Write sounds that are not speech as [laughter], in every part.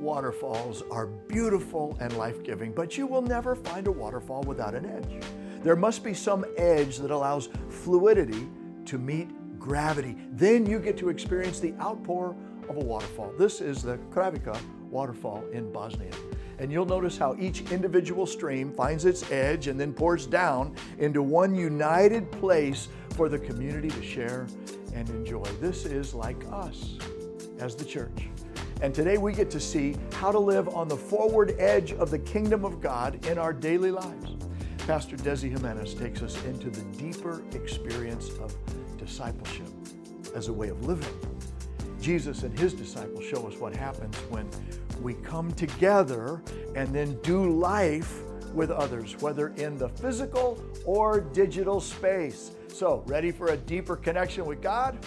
waterfalls are beautiful and life giving, but you will never find a waterfall without an edge. There must be some edge that allows fluidity to meet gravity. Then you get to experience the outpour of a waterfall. This is the Kravica waterfall in Bosnia. And you'll notice how each individual stream finds its edge and then pours down into one united place for the community to share and enjoy. This is like us as the church. And today we get to see how to live on the forward edge of the kingdom of God in our daily lives. Pastor Desi Jimenez takes us into the deeper experience of discipleship as a way of living. Jesus and his disciples show us what happens when we come together and then do life with others, whether in the physical or digital space. So, ready for a deeper connection with God?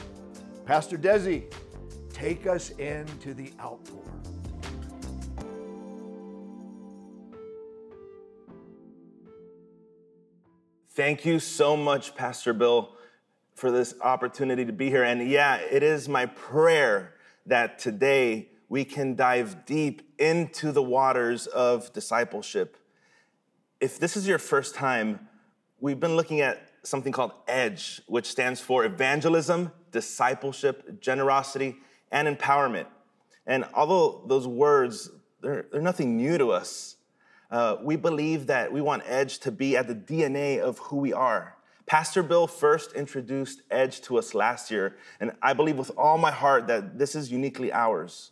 Pastor Desi, take us into the outpour. Thank you so much, Pastor Bill, for this opportunity to be here. And yeah, it is my prayer that today we can dive deep into the waters of discipleship. If this is your first time, we've been looking at something called EDGE, which stands for evangelism, discipleship, generosity, and empowerment. And although those words, they're, they're nothing new to us, uh, we believe that we want Edge to be at the DNA of who we are. Pastor Bill first introduced Edge to us last year, and I believe with all my heart that this is uniquely ours.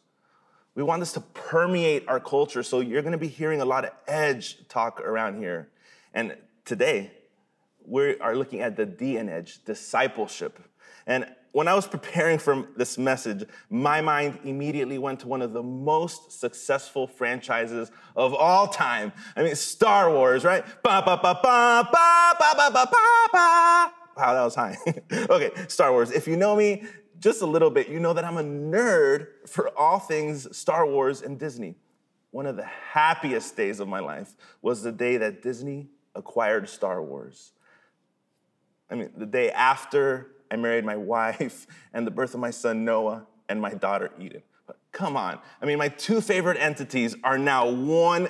We want this to permeate our culture, so you're gonna be hearing a lot of Edge talk around here. And today, we are looking at the D in Edge, discipleship. And when I was preparing for this message, my mind immediately went to one of the most successful franchises of all time. I mean, Star Wars, right? Ba ba ba ba ba ba ba ba ba ba. Wow, that was high. [laughs] okay, Star Wars. If you know me just a little bit, you know that I'm a nerd for all things Star Wars and Disney. One of the happiest days of my life was the day that Disney acquired Star Wars. I mean, the day after I married my [laughs] wife and the birth of my son Noah and my daughter Eden. But come on. I mean, my two favorite entities are now one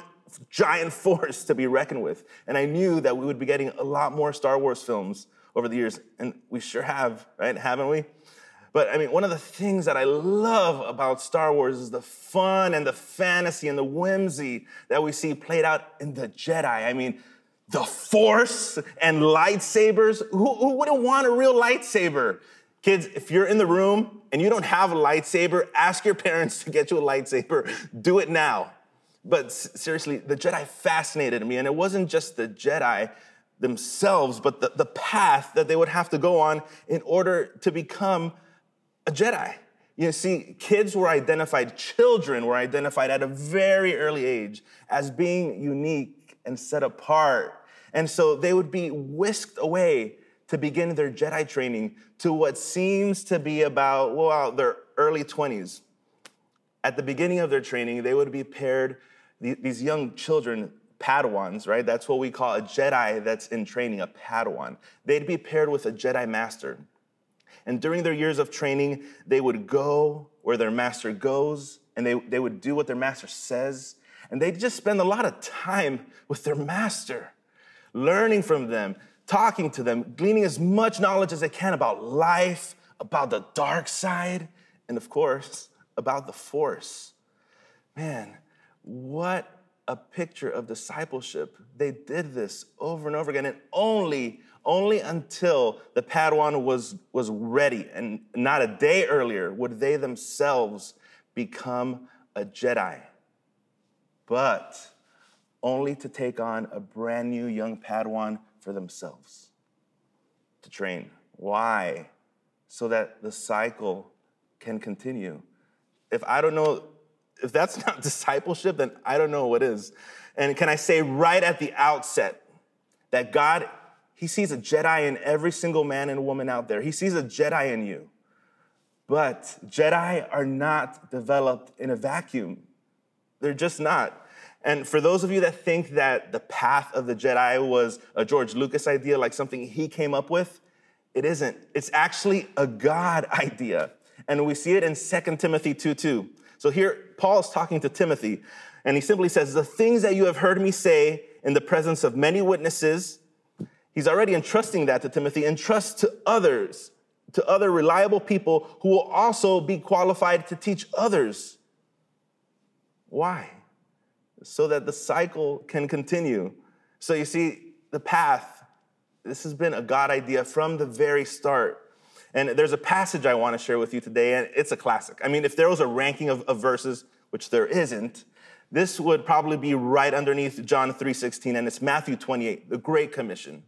giant [laughs] force to be reckoned with. And I knew that we would be getting a lot more Star Wars films over the years, and we sure have, right? Haven't we? But I mean, one of the things that I love about Star Wars is the fun and the fantasy and the whimsy that we see played out in the Jedi. I mean, the force and lightsabers. Who, who, wouldn't want a real lightsaber? Kids, if you're in the room and you don't have a lightsaber, ask your [laughs] parents to get you a lightsaber. Do it now. But seriously, the Jedi fascinated me, and it wasn't just the Jedi themselves, but the, the path that they would have to go on in order to become a Jedi. You see, kids were identified, children were identified at a very early age as being unique and set apart and so they would be whisked away to begin their Jedi training to what seems to be about, well, their early 20s. At the beginning of their training, they would be paired, these young children, Padawans, right? That's what we call a Jedi that's in training, a Padawan. They'd be paired with a Jedi Master. And during their years of training, they would go where their master goes, and they, they would do what their master says. And they'd just spend a lot of time with their master learning from them, talking to them, gleaning as much knowledge as they can about life, about the dark side, and of course, about the force. Man, what a picture of discipleship. They did this over and over again, and only, only until the Padawan was, was ready, and not a day earlier, would they themselves become a Jedi. But only to take on a brand new young Padawan for themselves to train. Why? So that the cycle can continue. If I don't know, if that's [laughs] not discipleship, then I don't know what is. And can I say right at the outset that God, He sees a Jedi in every single man and woman out there. He sees a Jedi in you. But Jedi are not developed in a vacuum. They're just not. And for those of you that think that the path of the Jedi was a George Lucas idea, like something he came up with, it isn't. It's actually a God idea. And we see it in 2 Timothy 2 2. So here, Paul is talking to Timothy, and he simply says, The things that you have heard me say in the presence of many witnesses, he's already entrusting that to Timothy, entrust to others, to other reliable people who will also be qualified to teach others. Why? So that the cycle can continue. So you see, the path, this has been a God idea from the very start. And there's a passage I want to share with you today, and it's a classic. I mean, if there was a ranking of, of verses, which there isn't, this would probably be right underneath John 3:16, and it's Matthew 28, the Great Commission.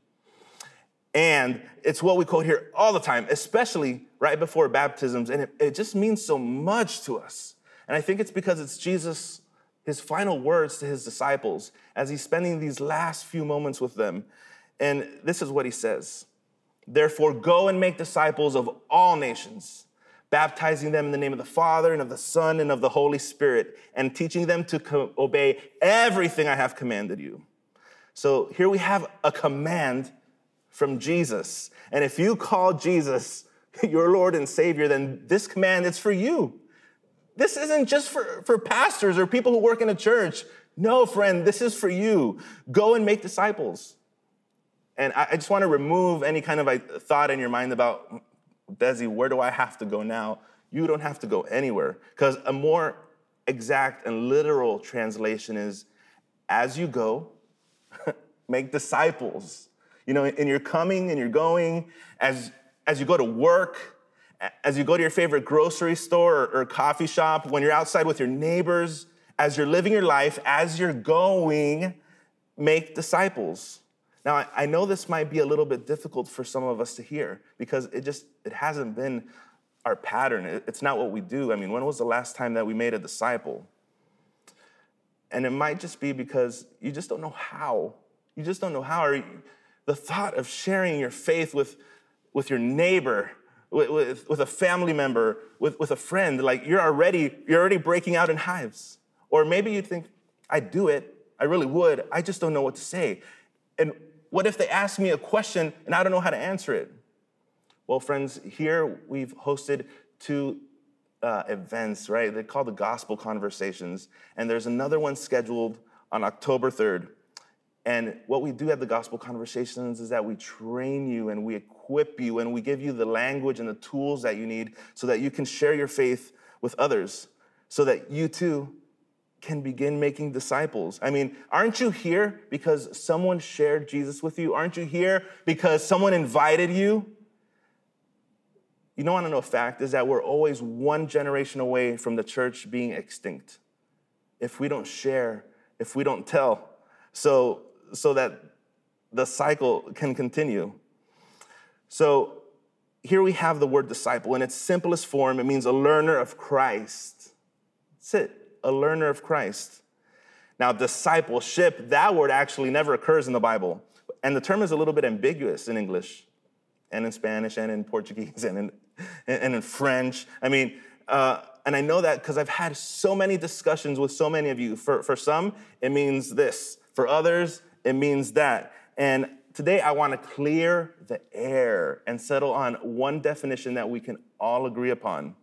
And it's what we quote here all the time, especially right before baptisms, and it, it just means so much to us. And I think it's because it's Jesus, his final words to his disciples as he's spending these last few moments with them. And this is what he says. Therefore, go and make disciples of all nations, baptizing them in the name of the Father and of the Son and of the Holy Spirit, and teaching them to co- obey everything I have commanded you. So here we have a command from Jesus. And if you call Jesus [laughs] your Lord and Savior, then this command is for you. This isn't just for, for pastors or people who work in a church. No, friend, this is for you. Go and make disciples. And I, I just want to remove any kind of like, thought in your mind about, Desi, where do I have to go now? You don't have to go anywhere. Because a more exact and literal translation is as you go, [laughs] make disciples. You know, in your coming and your going, as, as you go to work, as you go to your favorite grocery store or, or coffee shop, when you're outside with your neighbors, as you're living your life, as you're going, make disciples. Now, I, know this might be a little bit difficult for some of us to hear because it just it hasn't been our pattern. It, it's not what we do. I mean, when was the last time that we made a disciple? And it might just be because you just don't know how. You just don't know how. Or the thought of sharing your faith with, with your neighbor, with, with, with a family member, with, with a friend, like you're already, you're already breaking out in hives. Or maybe you think, I'd do it, I really would, I just don't know what to say. And what if they ask me a question and I don't know how to answer it? Well, friends, here we've hosted two uh, events, right? They're called the Gospel Conversations. And there's another one scheduled on October 3rd. And what we do at the Gospel Conversations is that we train you and we equip you and we give you the language and the tools that you need so that you can share your faith with others, so that you too can begin making disciples. I mean, aren't you here because someone shared Jesus with you? Aren't you here because someone invited you? You know, I don't know a fact is that we're always one generation away from the church being extinct. If we don't share, if we don't tell, so so that the cycle can continue. So here we have the word disciple in its simplest form. It means a learner of Christ. That's it a learner of Christ. Now, discipleship, that word actually never occurs in the Bible. And the term is a little bit ambiguous in English and in Spanish and in Portuguese and in, and in French. I mean, uh, and I know that because I've had so many discussions with so many of you. For, for some, it means this. For others, it means that. And today I want to clear the air and settle on one definition that we can all agree upon.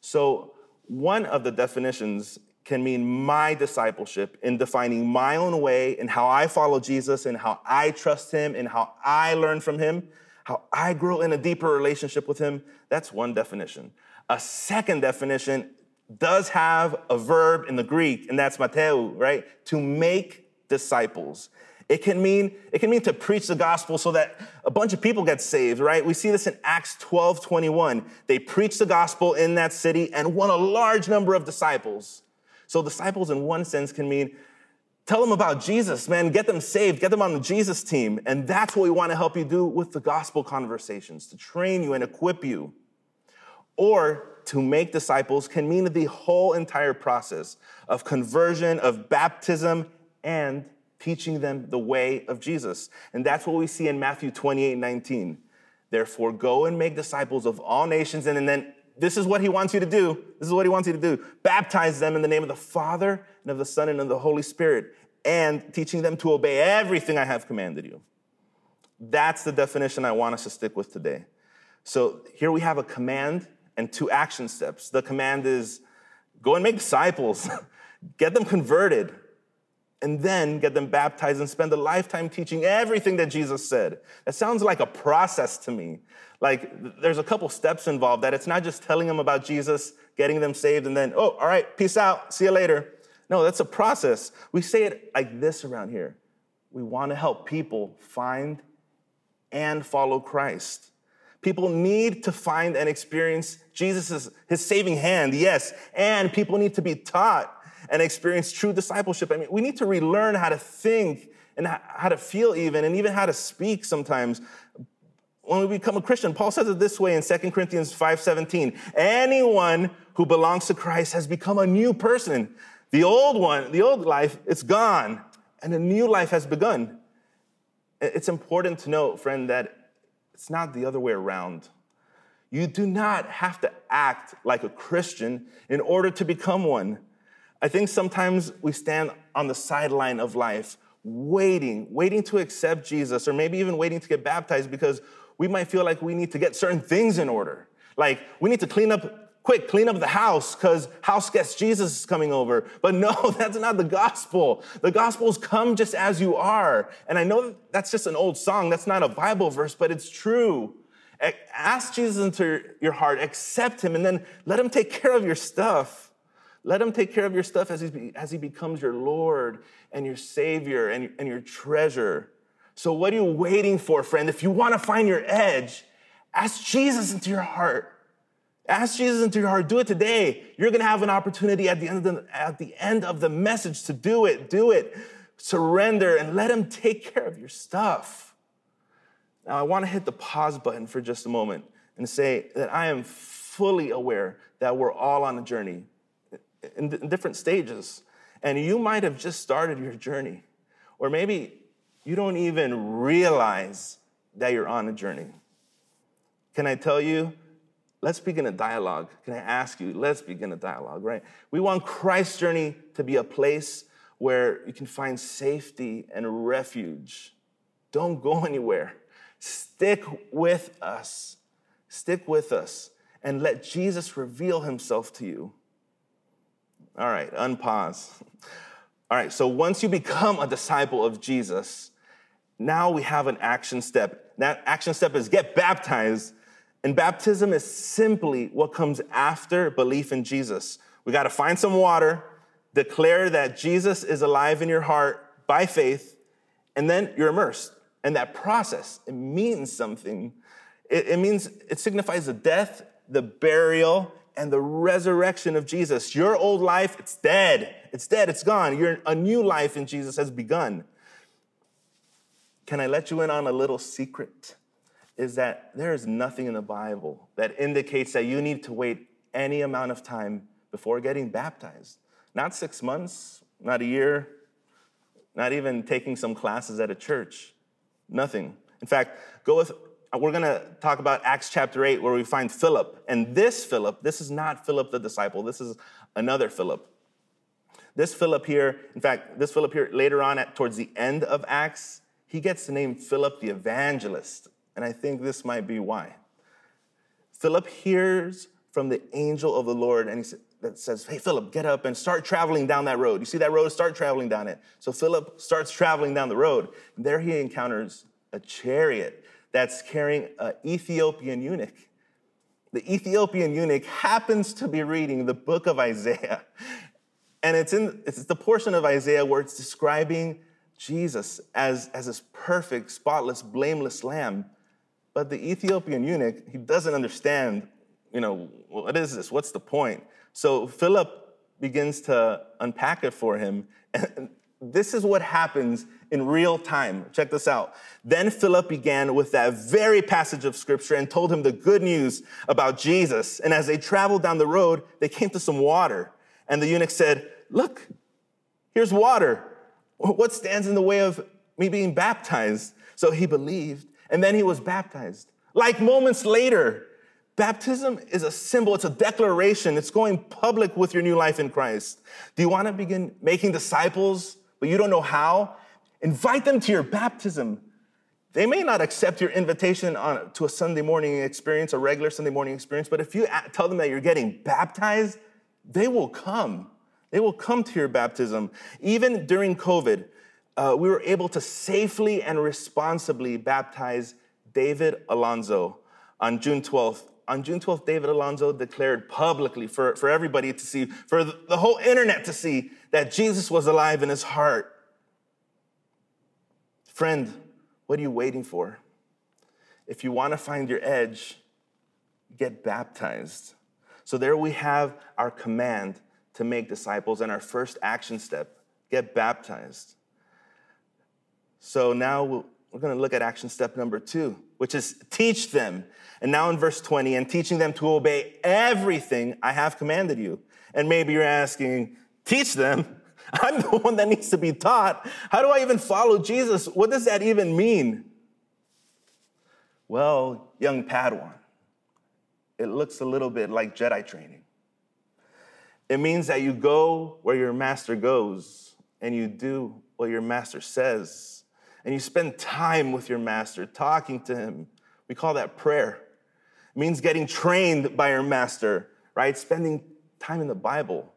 So, one of the definitions can mean my discipleship in defining my own way and how I follow Jesus and how I trust him and how I learn from him, how I grow in a deeper relationship with him. That's one definition. A second definition does have a verb in the Greek, and that's mateo, right? To make disciples. It can mean it can mean to preach the gospel so that a bunch of people get saved, right? We see this in Acts 12, 21. They preached the gospel in that city and won a large number of disciples. So disciples in one sense can mean tell them about Jesus, man, get them saved, get them on the Jesus team. And that's what we want to help you do with the gospel conversations, to train you and equip you. Or to make disciples can mean the whole entire process of conversion, of baptism, and teaching them the way of Jesus. And that's what we see in Matthew 28 19. Therefore, go and make disciples of all nations. And then this is what he wants you to do. This is what he wants you to do. Baptize them in the name of the Father and of the Son and of the Holy Spirit, and teaching them to obey everything I have commanded you. That's the definition I want us to stick with today. So here we have a command and two action steps. The command is Go and make disciples, [laughs] get them converted, and then get them baptized and spend a lifetime teaching everything that Jesus said. That sounds like a process to me. Like there's a couple steps involved that it's not just telling them about Jesus, getting them saved, and then, oh, all right, peace out, see you later. No, that's a process. We say it like this around here. We want to help people find and follow Christ. People need to find and experience Jesus' his saving hand, yes, and people need to be taught and experience true discipleship. I mean, we need to relearn how to think and how to feel even and even how to speak sometimes. When we become a Christian, Paul says it this way in 2 Corinthians 5:17. Anyone who belongs to Christ has become a new person. The old one, the old life, it's gone, and a new life has begun. It's important to note, friend, that it's not the other way around. You do not have to act like a Christian in order to become one. I think sometimes we stand on the sideline of life, waiting, waiting to accept Jesus, or maybe even waiting to get baptized because we might feel like we need to get certain things in order. Like we need to clean up quick, clean up the house because house guest Jesus is coming over. [laughs] But no, [laughs] that's not the gospel. The gospel's come just as you are. And I know that's just an old song. That's not a Bible verse, but it's true. Ask Jesus into your heart, accept him, and then let him take care of your stuff. Let him take care of your stuff as he, as he becomes your Lord and your Savior and, and your treasure. So, what are you waiting for, friend? If you want to find your edge, ask Jesus into your heart. Ask Jesus into your heart. Do it today. You're going to have an opportunity at the end of the, at the end of the message to do it. Do it. Surrender and let Him take care of your stuff. Now, I want to hit the pause button for just a moment and say that I am fully aware that we're all on a journey in different stages. And you might have just started your journey, or maybe you don't even realize that you're on a journey. Can I tell you let's begin a dialogue. Can I ask you? Let's begin a dialogue, right? We want Christ's journey to be a place where you can find safety and refuge. Don't go anywhere. Stick with us. Stick with us and let Jesus reveal himself to you. All right, unpause. All right, so once you become a disciple of Jesus, now we have an action step. That action step is get baptized and baptism is simply what comes after belief in Jesus. We got to find some water, declare that Jesus is alive in your heart by faith, and then you're immersed. And that process, it means something. It, it means, it signifies the death, the burial, and the resurrection of Jesus. Your old life, it's dead. It's dead, it's gone. Your, a new life in Jesus has begun. Can I let you in on a little secret? is that there is nothing in the Bible that indicates that you need to wait any amount of time before getting baptized. Not six months, not a year, not even taking some classes at a church. Nothing. In fact, go with, Uh, we're going to talk about Acts chapter 8, where we find Philip. And this Philip, this is not Philip the disciple, this is another Philip. This Philip here, in fact, this Philip here later on at towards the end of Acts, he gets the name Philip the evangelist. And I think this might be why. Philip hears from the angel of the Lord and he that says, Hey, Philip, get up and start traveling down that road. You see that road? Start traveling down it. So Philip starts traveling down the road. And there he encounters a chariot that's carrying an Ethiopian eunuch. The Ethiopian eunuch happens to be reading the book of Isaiah. And it's in it's the portion of Isaiah where it's describing Jesus as, as this perfect, spotless, blameless lamb but the Ethiopian eunuch, he doesn't understand, you know, what is this? What's the point? So Philip begins to unpack it for him. And [laughs] this is what happens in real time. Check this out. Then Philip began with that very passage of scripture and told him the good news about Jesus. And as they traveled down the road, they came to some water. And the eunuch said, Look, here's water. What stands in the way of me being baptized? So he believed and then he was baptized. Like moments later, baptism is a symbol, it's a declaration, it's going public with your new life in Christ. Do you want to begin making disciples, but you don't know how? Invite them to your baptism. They may not accept your invitation on, to a Sunday morning experience, a regular Sunday morning experience, but if you tell them that you're getting baptized, they will come. They will come to your baptism. Even during COVID, uh, we were able to safely and responsibly baptize David Alonso on June 12th. On June 12th, David Alonso declared publicly for, for everybody to see, for the whole internet to see, that Jesus was alive in his heart. Friend, what are you waiting for? If you want to find your edge, get baptized. So there we have our command to make disciples and our first action step get baptized. So now we're going to look at action step number two, which is teach them. And now in verse 20, and teaching them to obey everything I have commanded you. And maybe you're asking, teach them? [laughs] I'm the one that needs to be taught. How do I even follow Jesus? What does that even mean? Well, young Padawan, it looks a little bit like Jedi training. It means that you go where your master goes and you do what your master says. And you spend time with your master, talking to him. We call that prayer. It means getting trained by your master, right? Spending time in the Bible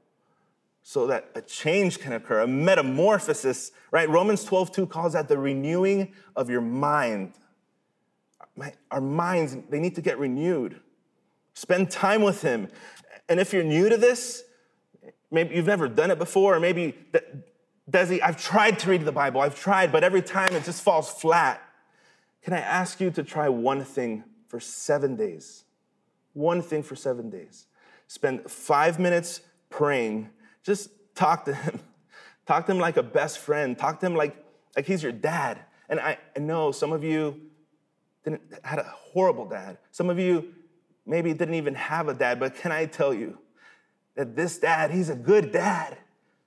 so that a change can occur, a metamorphosis, right? Romans 12, 2 calls that the renewing of your mind. Our minds, they need to get renewed. Spend time with Him. And if you're new to this, maybe you've never done it before, or maybe, Desi, I've tried to read the Bible, I've tried, but every time it just falls flat. Can I ask you to try one thing for seven days? One thing for seven days. Spend five minutes praying. Just talk to Him. [laughs] Talk to Him like a best friend. Talk to Him like, like He's your dad. And I, I know some of you didn't, had a horrible dad. Some of you maybe didn't even have a dad, but can I tell you that this dad, he's a good dad.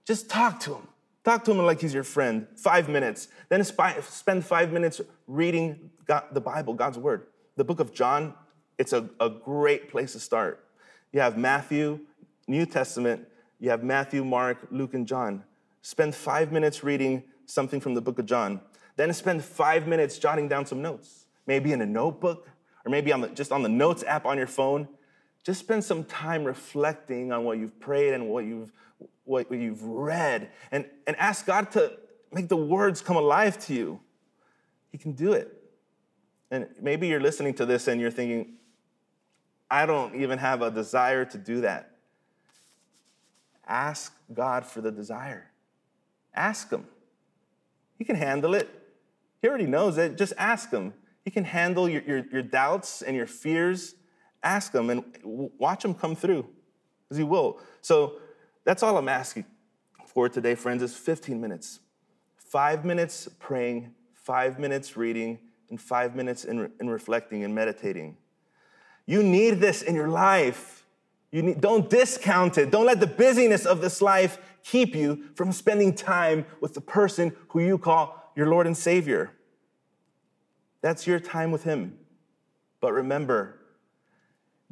Just talk to him. Talk to him like he's your friend. Five minutes. Then spend five minutes reading God, the Bible, God's word. The book of John, it's a, a great place to start. You have Matthew, New Testament, you have Matthew, Mark, Luke, and John. Spend five minutes reading something from the book of John. Then spend five minutes jotting down some notes, maybe in a notebook, or maybe on the, just on the notes app on your phone, just spend some time reflecting on what you've prayed and what you've, what you've read and, and ask God to make the words come alive to you. He can do it. And maybe you're listening to this and you're thinking, I don't even have a desire to do that. Ask God for the desire. Ask Him. He can handle it. He already knows it. Just ask Him. He can handle your, your, your doubts and your fears. Ask Him and watch Him come through, because He will. So that's all I'm asking for today, friends, is 15 minutes. Five minutes praying, five minutes reading, and five minutes in, in reflecting and meditating. You need this in your life. You need, don't discount it. Don't let the busyness of this life keep you from spending time with the person who you call your Lord and Savior. That's your time with Him. But remember,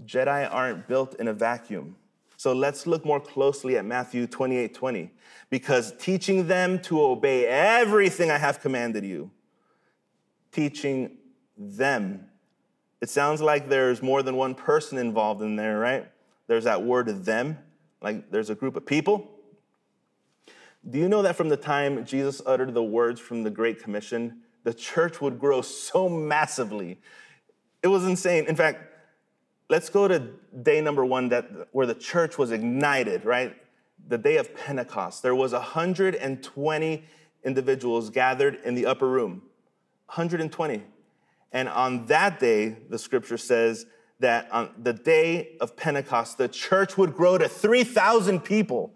Jedi aren't built in a vacuum. So let's look more closely at Matthew 28 20. Because teaching them to obey everything I have commanded you, teaching them. It sounds like there's more than one person involved in there, right? There's that word them, like there's a group of people. Do you know that from the time Jesus uttered the words from the Great Commission, the church would grow so massively. It was insane. In fact, let's go to day number one that where the church was ignited, right? The day of Pentecost. There was 120 individuals gathered in the upper room. 120. And on that day, the scripture says that on the day of Pentecost, the church would grow to 3,000 people.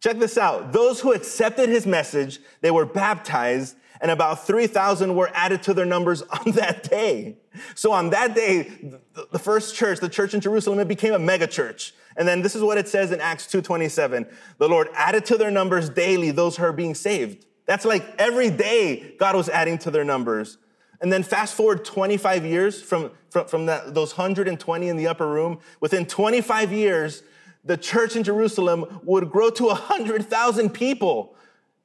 Check this out. Those who accepted his message, they were baptized and about 3,000 were added to their numbers [laughs] on that day. So on that day, the first church, the church in Jerusalem, it became a mega church. And then this is what it says in Acts 2.27. The Lord added to their numbers daily those who are being saved. That's like every day God was adding to their numbers. And then fast forward 25 years from, from, from that, those 120 in the upper room, within 25 years, the church in Jerusalem would grow to 100,000 people.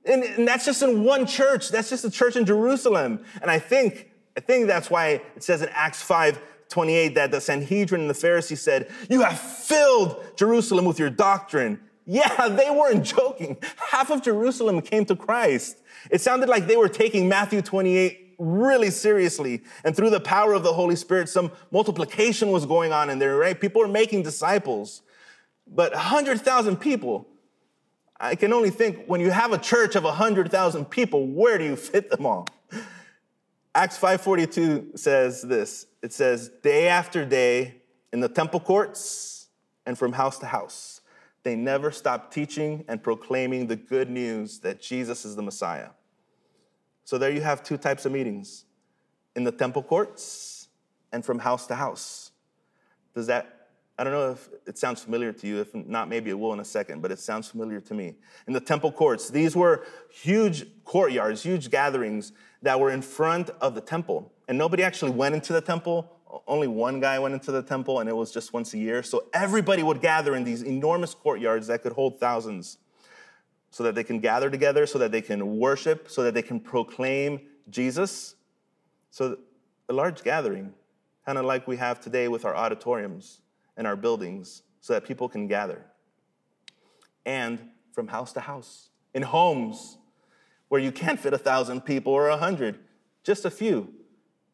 And, and that's just in one church. That's just the church in Jerusalem. And I think, I think that's why it says in Acts 5, 28 that the Sanhedrin and the Pharisees said, You have filled Jerusalem with your doctrine. Yeah, [laughs] they weren't joking. Half of Jerusalem came to Christ. It sounded like they were taking Matthew 28 really seriously. And through the power of the Holy Spirit, some multiplication was going on in there, right? People were making disciples. But 100,000 people, I can only think when you have a church of 100,000 people, where do you fit them all? Acts 5:42 says this. It says, "Day after day in the temple courts and from house to house, they never stopped teaching and proclaiming the good news that Jesus is the Messiah." So there you have two types of meetings. In the temple courts and from house to house. Does that I don't know if it sounds familiar to you. If not, maybe it will in a second, but it sounds familiar to me. In the temple courts, these were huge courtyards, huge gatherings that were in front of the temple. And nobody actually went into the temple. Only one guy went into the temple, and it was just once a year. So everybody would gather in these enormous courtyards that could hold thousands so that they can gather together, so that they can worship, so that they can proclaim Jesus. So a large gathering, kind of like we have today with our auditoriums in our buildings so that people can gather. And from house to house, in homes where you can't fit a thousand people or a hundred, just a few,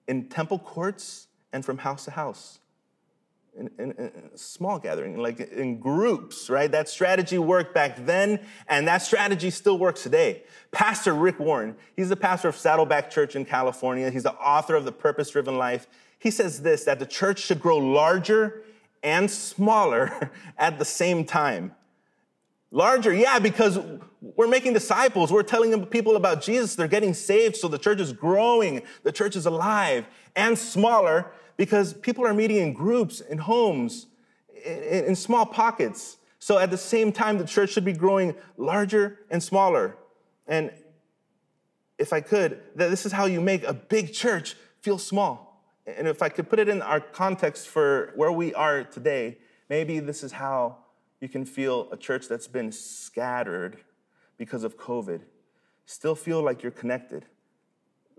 in temple courts and from house to house. In, in, in, small gathering, like in groups, right? That strategy worked back then, and that strategy still works today. Pastor Rick Warren, he's the pastor of Saddleback Church in California. He's the author of The Purpose Driven Life. He says this that the church should grow larger and smaller [laughs] at the same time. Larger, yeah, because we're making disciples. We're telling people about Jesus. They're getting saved, so the church is growing. The church is alive. And smaller because people are meeting in groups, in homes, in, small pockets. So at the same time, the church should be growing larger and smaller. And if I could, this is how you make a big church feel small. And if I could put it in our context for where we are today, maybe this is how you can feel a church that's been scattered because of COVID still feel like you're connected,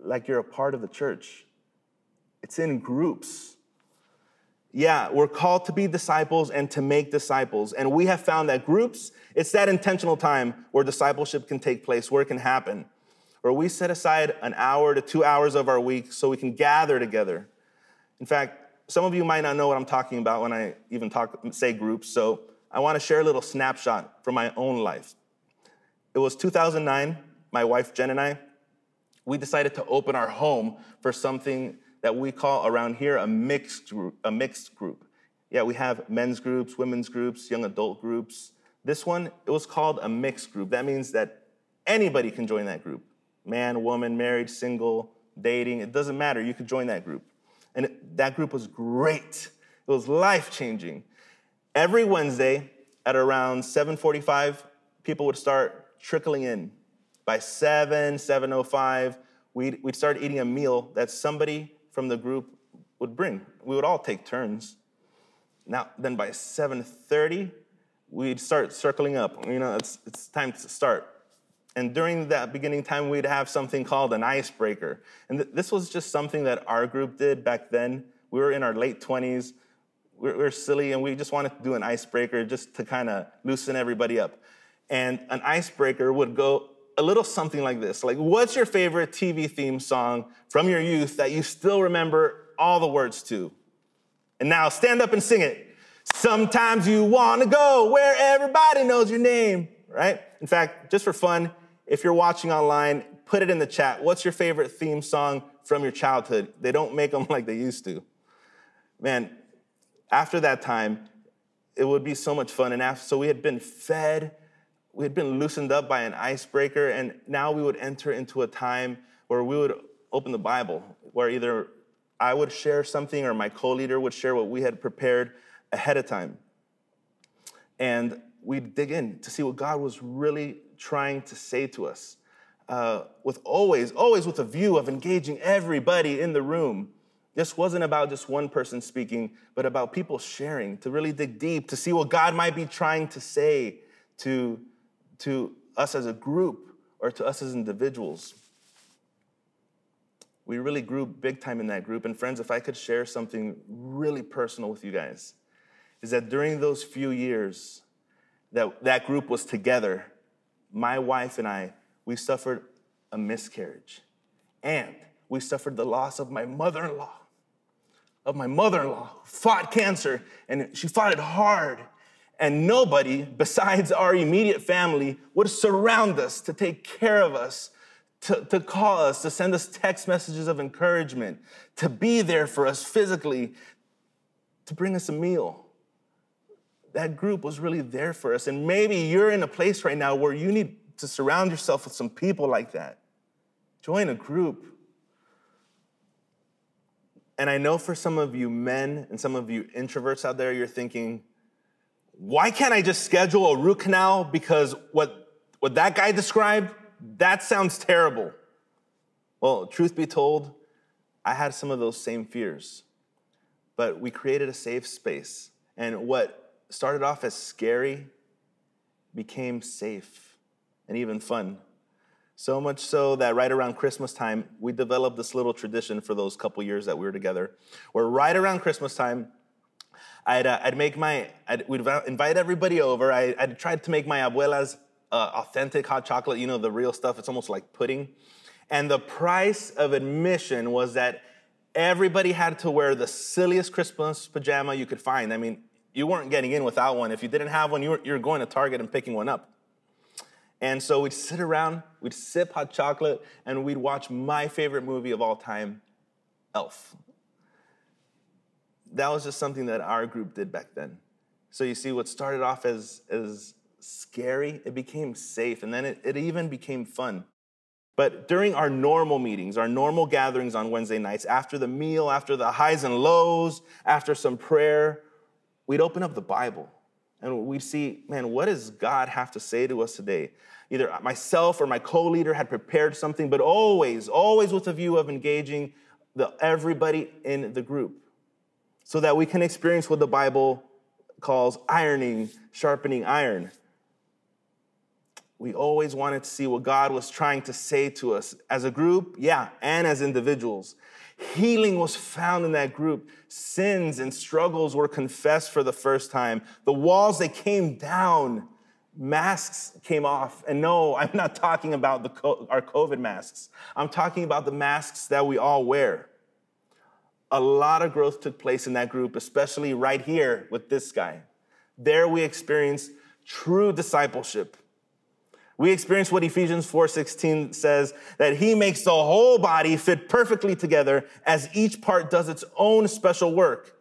like you're a part of the church. It's in groups. Yeah, we're called to be disciples and to make disciples. And we have found that groups, it's that intentional time where discipleship can take place, where it can happen, where we set aside an hour to two hours of our week so we can gather together in fact, some of you might not know what I'm talking about when I even talk, say groups, so I want to share a little snapshot from my own life. It was 2009, my wife Jen and I, we decided to open our home for something that we call around here a mixed group, a mixed group. Yeah, we have men's groups, women's groups, young adult groups. This one, it was called a mixed group. That means that anybody can join that group. Man, woman, married, single, dating, it doesn't matter. You could join that group. And that group was great. It was life changing. Every Wednesday at around 7:45, people would start trickling in. By 7, 7:05, we'd, we'd start eating a meal that somebody from the group would bring. We would all take turns. Now, then by 7:30, we'd start circling up. You know, it's, it's time to start. And during that beginning time, we'd have something called an icebreaker. And th- this was just something that our group did back then. We were in our late 20s. We were, silly, and we just wanted to do an icebreaker just to kind of loosen everybody up. And an icebreaker would go a little something like this like, what's your favorite TV theme song from your youth that you still remember all the words to? And now stand up and sing it. Sometimes you want to go where everybody knows your name, right? In fact, just for fun, if you're watching online, put it in the chat. What's your favorite theme song from your childhood? They don't make them [laughs] like they used to. Man, after that time, it would be so much fun. And after, so we had been fed, we had been loosened up by an icebreaker, and now we would enter into a time where we would open the Bible, where either I would share something or my co leader would share what we had prepared ahead of time. And we'd dig in to see what God was really trying to say to us, uh, with always, always with a view of engaging everybody in the room. This wasn't about just one person speaking, but about people sharing, to really dig deep, to see what God might be trying to say to, to us as a group or to us as individuals. we really grew big time in that group. And friends, if I could share something really personal with you guys, is that during those few years that that group was together, my wife and I, we suffered a miscarriage. And we suffered the loss of my mother in law, of my mother in law, fought cancer, and she fought it hard. And nobody besides our immediate family would surround us to take care of us, to, to call us, to send us text messages of encouragement, to be there for us physically, to bring us a meal. That group was really there for us. And maybe you're in a place right now where you need to surround yourself with some people like that. Join a group. And I know for some of you men and some of you introverts out there, you're thinking, why can't I just schedule a root canal? Because what, what that guy described, that sounds terrible. Well, truth be told, I had some of those same fears. But we created a safe space. And what started off as scary became safe and even fun. So much so that right around Christmas time, we developed this little tradition for those couple years that we were together, where right around Christmas time, I'd, uh, I'd make my, I'd, we'd invite everybody over. I, would try to make my abuela's uh, authentic hot chocolate, you know, the real stuff. It's almost like pudding. And the price of admission was that everybody had to wear the silliest Christmas pajama you could find. I mean, you weren't getting in without one. If you didn't have one, you were, you were going to Target and picking one up. And so we'd sit around, we'd sip hot chocolate, and we'd watch my favorite movie of all time, Elf. That was just something that our group did back then. So you see, what started off as, as scary, it became safe, and then it, it even became fun. But during our normal meetings, our normal gatherings on Wednesday nights, after the meal, after the highs and lows, after some prayer, we'd open up the Bible and we'd see, man, what does God have to say to us today? Either myself or my co-leader had prepared something, but always, always with a view of engaging the, everybody in the group so that we can experience what the Bible calls ironing, sharpening iron. We always wanted to see what God was trying to say to us as a group, yeah, and as individuals. Healing was found in that group. Sins and struggles were confessed for the first time. The walls, they came down. Masks came off. And no, [laughs] I'm not talking about the, our COVID masks. I'm talking about the masks that we all wear. A lot of growth took place in that group, especially right here with this guy. There we experienced true discipleship we experience what Ephesians 4:16 says that he makes the whole body fit perfectly together as each part does its own special work.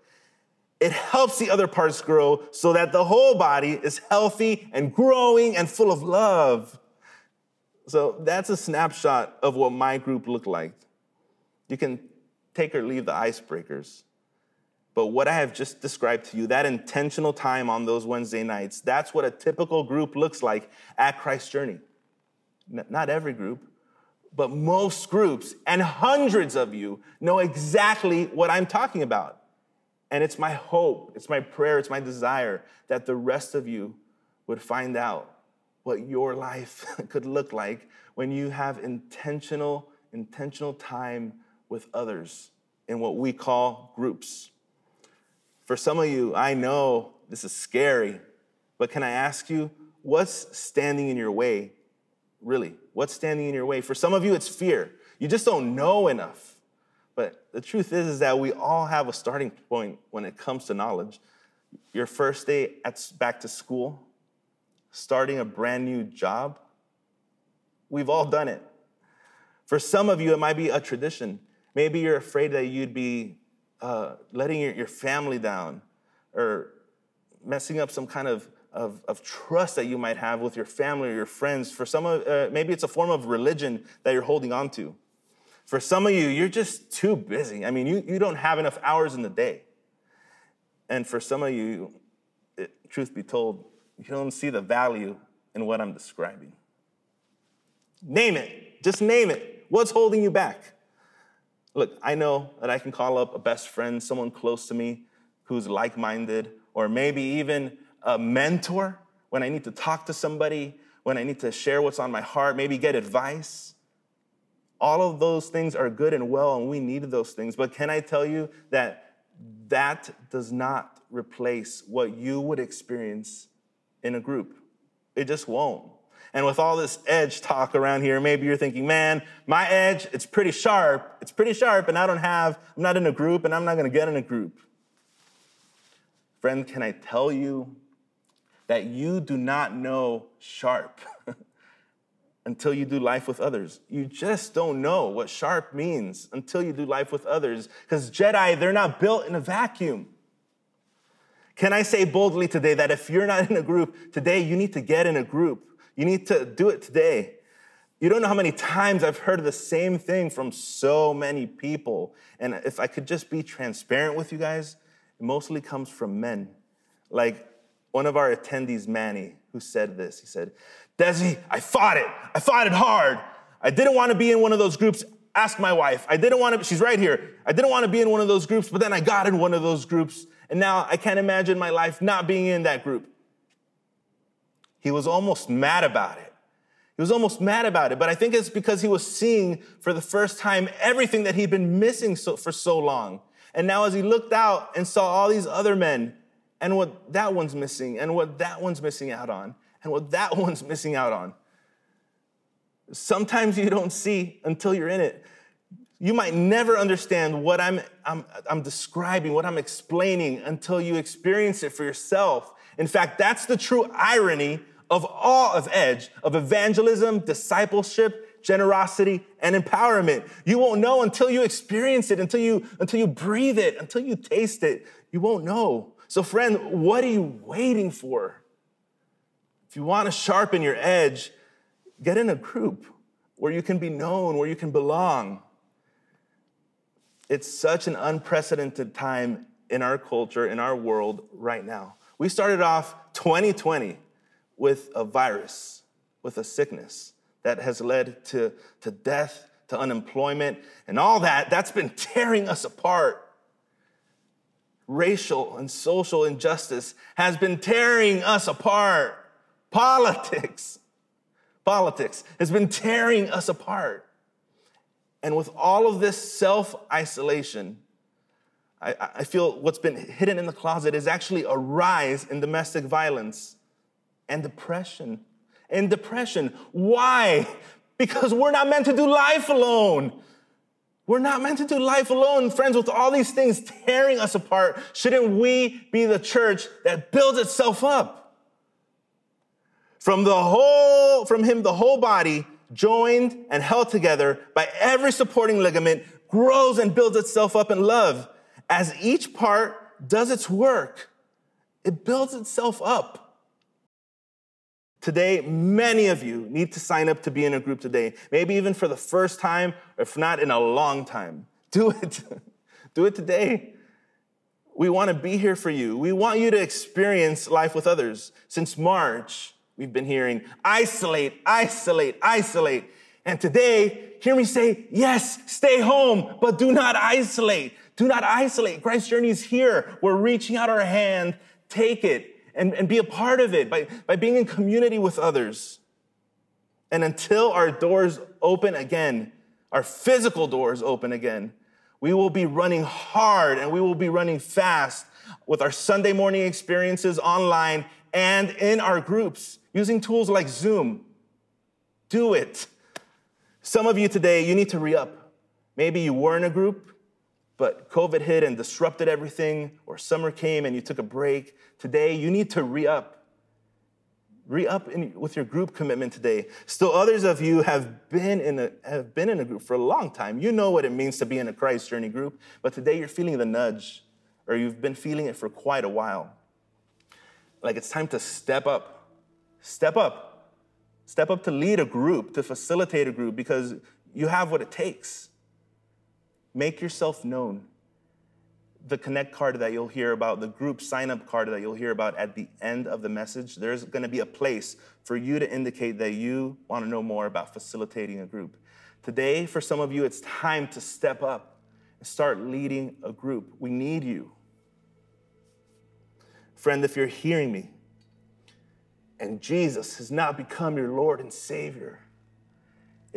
It helps the other parts grow so that the whole body is healthy and growing and full of love. So that's a snapshot of what my group looked like. You can take or leave the icebreakers. But what I have just described to you, that intentional time on those Wednesday nights, that's what a typical group looks like at Christ's Journey. Not every group, but most groups and hundreds of you know exactly what I'm talking about. And it's my hope, it's my prayer, it's my desire that the rest of you would find out what your life [laughs] could look like when you have intentional, intentional time with others in what we call groups. For some of you, I know this is scary, but can I ask you, what's standing in your way? Really, what's standing in your way? For some of you, it's fear. You just don't know enough. But the truth is, is that we all have a starting point when it comes to knowledge. Your first day at back to school, starting a brand new job, we've all done it. For some of you, it might be a tradition. Maybe you're afraid that you'd be uh, letting your, your family down or messing up some kind of, of, of, trust that you might have with your family or your friends. For some of, uh, maybe it's a form of religion that you're holding on to. For some of you, you're just too busy. I mean, you, you don't have enough hours in the day. And for some of you, it, truth be told, you don't see the value in what I'm describing. Name it. Just name it. What's holding you back? Look, I know that I can call up a best friend, someone close to me who's like minded, or maybe even a mentor when I need to talk to somebody, when I need to share what's on my heart, maybe get advice. All of those things are good and well, and we need those things. But can I tell you that that does not replace what you would experience in a group? It just won't. And with all this edge talk around here, maybe you're thinking, man, my edge, it's pretty sharp. It's pretty sharp, and I don't have, I'm not in a group, and I'm not gonna get in a group. Friend, can I tell you that you do not know sharp [laughs] until you do life with others? You just don't know what sharp means until you do life with others. Because Jedi, they're not built in a vacuum. Can I say boldly today that if you're not in a group today, you need to get in a group? You need to do it today. You don't know how many times I've heard the same thing from so many people. And if I could just be transparent with you guys, it mostly comes from men. Like one of our attendees, Manny, who said this. He said, Desi, I fought it. I fought it hard. I didn't want to be in one of those groups. Ask my wife. I didn't want to, she's right here. I didn't want to be in one of those groups, but then I got in one of those groups. And now I can't imagine my life not being in that group. He was almost mad about it. He was almost mad about it, but I think it's because he was seeing for the first time everything that he'd been missing so, for so long. And now, as he looked out and saw all these other men and what that one's missing, and what that one's missing out on, and what that [laughs] one's missing out on, sometimes you don't see until you're in it. You might never understand what I'm, I'm, I'm describing, what I'm explaining until you experience it for yourself. In fact, that's the true irony of all of Edge, of evangelism, discipleship, generosity, and empowerment. You won't know until you experience it, until you, until you breathe it, until you taste it. You won't know. So, friend, what are you waiting for? If you want to sharpen your edge, get in a group where you can be known, where you can belong. It's such an unprecedented time in our culture, in our world right now. We started off 2020 with a virus, with a sickness that has led to, to death, to unemployment, and all that. That's been tearing us apart. Racial and social injustice has been tearing us apart. Politics, politics has been tearing us apart. And with all of this self isolation, I, I, feel what's been hidden in the closet is actually a rise in domestic violence and depression. And depression. Why? Because we're not meant to do life alone. We're not meant to do life alone, friends, with all these things tearing us apart. Shouldn't we be the church that builds itself up? From the whole, from him, the whole body, joined and held together by every supporting ligament, grows and builds itself up in love. As each part does its work, it builds itself up. Today, many of you need to sign up to be in a group today, maybe even for the first time, if not in a long time. [laughs] Do it. Do it today. We want to be here for you. We want you to experience life with others. Since March, we've been hearing isolate, isolate, isolate. And today, hear me say, yes, stay home, but do not isolate. Do not isolate. Christ's journey is here. We're reaching out our hand. Take it and, and be a part of it by, by being in community with others. And until our doors open again, our physical doors open again, we will be running hard and we will be running fast with our Sunday morning experiences online and in our groups using tools like Zoom. Do it. Some of you today, you need to re up. Maybe you were in a group, but COVID hit and disrupted everything, or summer came and you took a break. Today, you need to re up. Re up with your group commitment today. Still, others of you have been, in a, have been in a group for a long time. You know what it means to be in a Christ journey group, but today you're feeling the nudge, or you've been feeling it for quite a while. Like it's time to step up. Step up. Step up to lead a group, to facilitate a group, because you have what it takes. Make yourself known. The connect card that you'll hear about, the group sign up card that you'll hear about at the end of the message, there's going to be a place for you to indicate that you want to know more about facilitating a group. Today, for some of you, it's time to step up and start leading a group. We need you. Friend, if you're hearing me and Jesus has not become your Lord and Savior,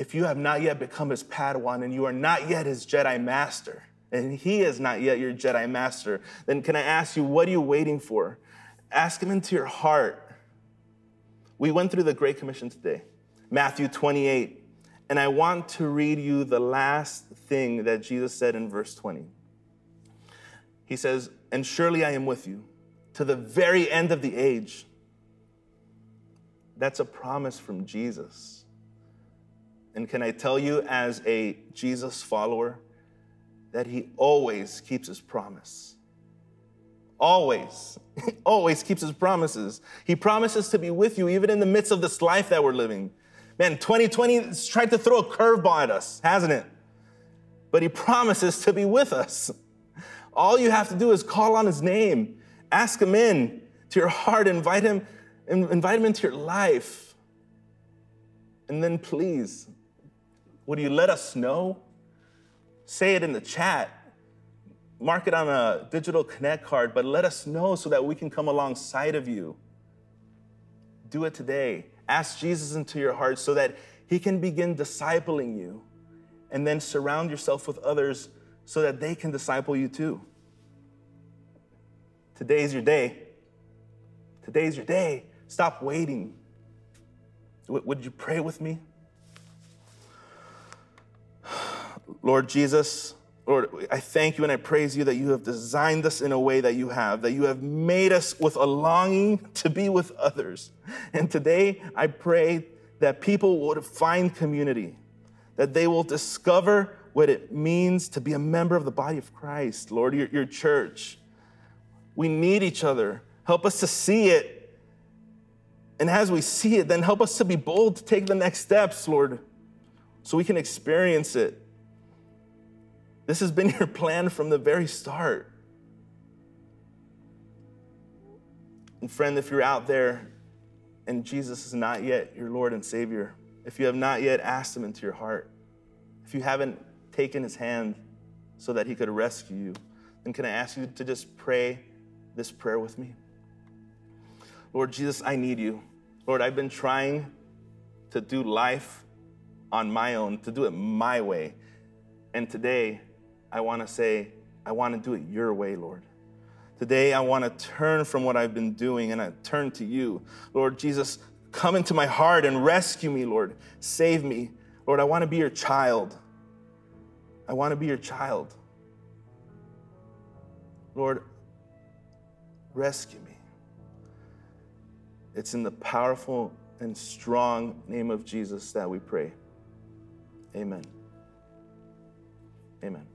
if you have not yet become his Padawan and you are not yet his Jedi Master, and he is not yet your Jedi Master, then can I ask you, what are you waiting for? Ask him into your heart. We went through the Great Commission today, Matthew 28, and I want to read you the last thing that Jesus said in verse 20. He says, And surely I am with you to the very end of the age. That's a promise from Jesus. And can I tell you, as a Jesus follower, that he always keeps his promise. Always, [laughs] always keeps his promises. He promises to be with you even in the midst of this life that we're living. Man, 2020 has tried to throw a curveball at us, hasn't it? But he promises to be with us. All you have to do is call on his name, ask him in to your heart, invite him, invite him into your life. And then please, would you let us know? Say it in the chat. Mark it on a digital connect card, but let us know so that we can come alongside of you. Do it today. Ask Jesus into your heart so that he can begin discipling you. And then surround yourself with others so that they can disciple you too. Today's your day. Today's your day. Stop waiting. Would you pray with me? Lord Jesus, Lord, I thank you and I praise you that you have designed us in a way that you have, that you have made us with a longing to be with others. And today I pray that people would find community, that they will discover what it means to be a member of the body of Christ, Lord, your, your church. We need each other. Help us to see it. And as we see it, then help us to be bold to take the next steps, Lord, so we can experience it. This has been [laughs] your plan from the very start. And friend, if you're out there and Jesus is not yet your Lord and Savior, if you have not yet asked Him into your heart, if you haven't taken His hand so that He could rescue you, then can I ask you to just pray this prayer with me? Lord Jesus, I need you. Lord, I've been trying to do life on my own, to do it my way. And today, I want to say, I want to do it your way, Lord. Today, I want to turn from what I've been doing and I turn to you. Lord Jesus, come into my heart and rescue me, Lord. Save me. Lord, I want to be your child. I want to be your child. Lord, rescue me. It's in the powerful and strong name of Jesus that we pray. Amen. Amen.